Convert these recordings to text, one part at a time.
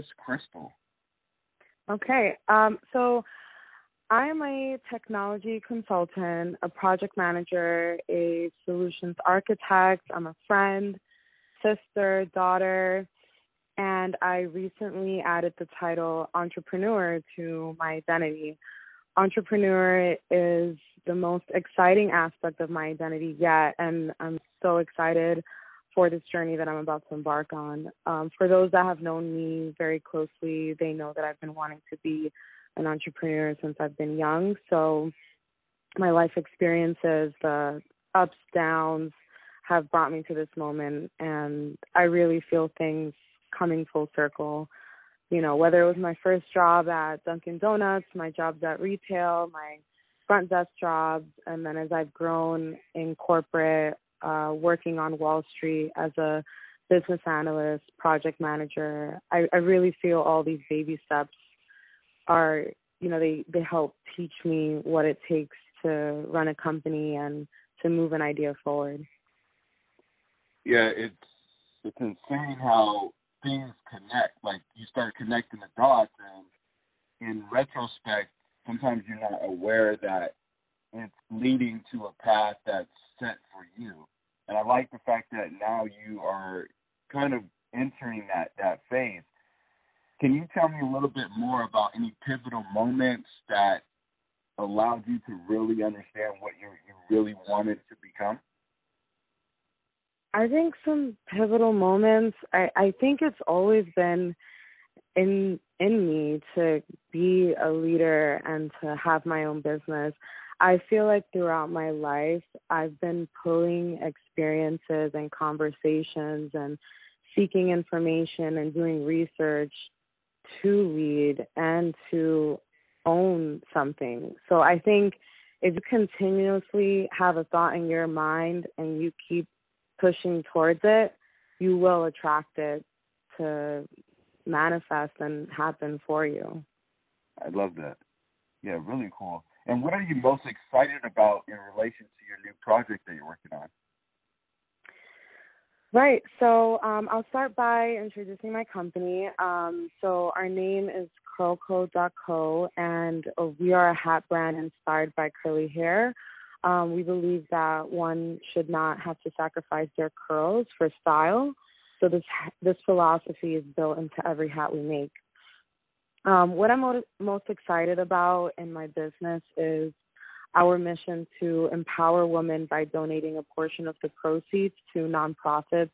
Is Crystal? Okay, um, so I am a technology consultant, a project manager, a solutions architect. I'm a friend, sister, daughter, and I recently added the title entrepreneur to my identity. Entrepreneur is the most exciting aspect of my identity yet, and I'm so excited for this journey that I'm about to embark on. Um, for those that have known me very closely, they know that I've been wanting to be an entrepreneur since I've been young. So my life experiences, the ups, downs, have brought me to this moment, and I really feel things coming full circle. You know, whether it was my first job at Dunkin' Donuts, my jobs at retail, my front desk jobs, and then as I've grown in corporate uh, working on Wall Street as a business analyst, project manager. I, I really feel all these baby steps are, you know, they, they help teach me what it takes to run a company and to move an idea forward. Yeah, it's it's insane how things connect. Like you start connecting the dots, and in retrospect, sometimes you're not aware that it's leading to a path that's set for you. And I like the fact that now you are kind of entering that that phase. Can you tell me a little bit more about any pivotal moments that allowed you to really understand what you you really wanted to become? I think some pivotal moments. I I think it's always been in in me to be a leader and to have my own business. I feel like throughout my life, I've been pulling experiences and conversations and seeking information and doing research to lead and to own something. So I think if you continuously have a thought in your mind and you keep pushing towards it, you will attract it to manifest and happen for you. I love that. Yeah, really cool. And what are you most excited about in relation to your new project that you're working on? Right. So um, I'll start by introducing my company. Um, so our name is curlcode.co, and uh, we are a hat brand inspired by curly hair. Um, we believe that one should not have to sacrifice their curls for style. So this this philosophy is built into every hat we make. Um, what I'm most excited about in my business is our mission to empower women by donating a portion of the proceeds to nonprofits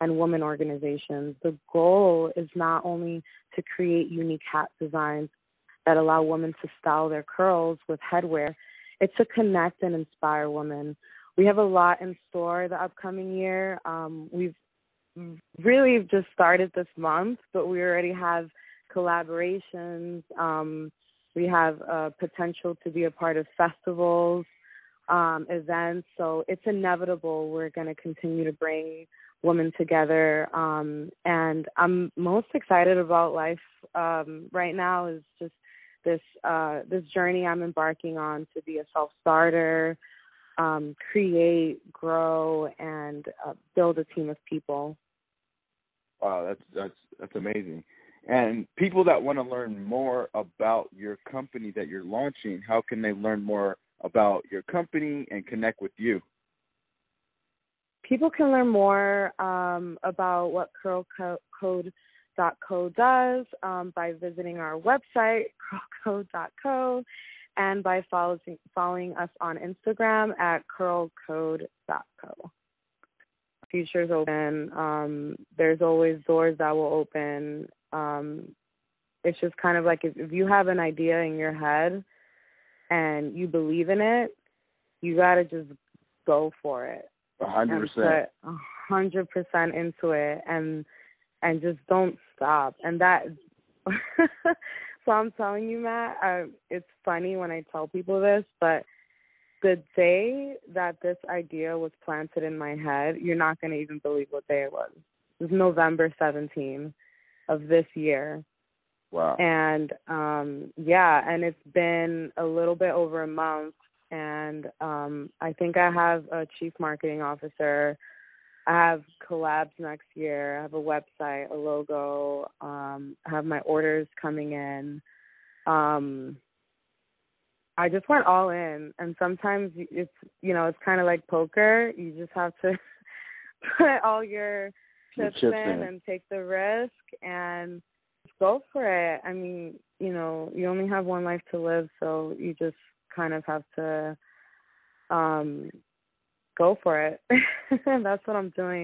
and women organizations. The goal is not only to create unique hat designs that allow women to style their curls with headwear, it's to connect and inspire women. We have a lot in store the upcoming year. Um, we've really just started this month, but we already have collaborations. Um, we have uh, potential to be a part of festivals, um, events. So it's inevitable we're going to continue to bring women together. Um, and I'm most excited about life um, right now is just this uh, this journey I'm embarking on to be a self starter, um, create, grow, and uh, build a team of people. Wow, that's that's that's amazing. And people that want to learn more about your company that you're launching, how can they learn more about your company and connect with you? People can learn more um, about what curlcode.co does um, by visiting our website, curlcode.co, and by following, following us on Instagram at curlcode.co future's open. Um, there's always doors that will open. Um, it's just kind of like if, if you have an idea in your head and you believe in it, you got to just go for it. A hundred percent. A hundred percent into it, and and just don't stop. And that so I'm telling you, Matt, I, it's funny when I tell people this, but the day that this idea was planted in my head, you're not going to even believe what day it was. It was November 17 of this year. Wow. And um yeah, and it's been a little bit over a month and um I think I have a chief marketing officer. I have collabs next year. I have a website, a logo, um I have my orders coming in. Um I just went all in and sometimes it's you know, it's kind of like poker. You just have to put all your chips, in, in. and take the risk and go for it. I mean, you know, you only have one life to live, so you just kind of have to um go for it. That's what I'm doing.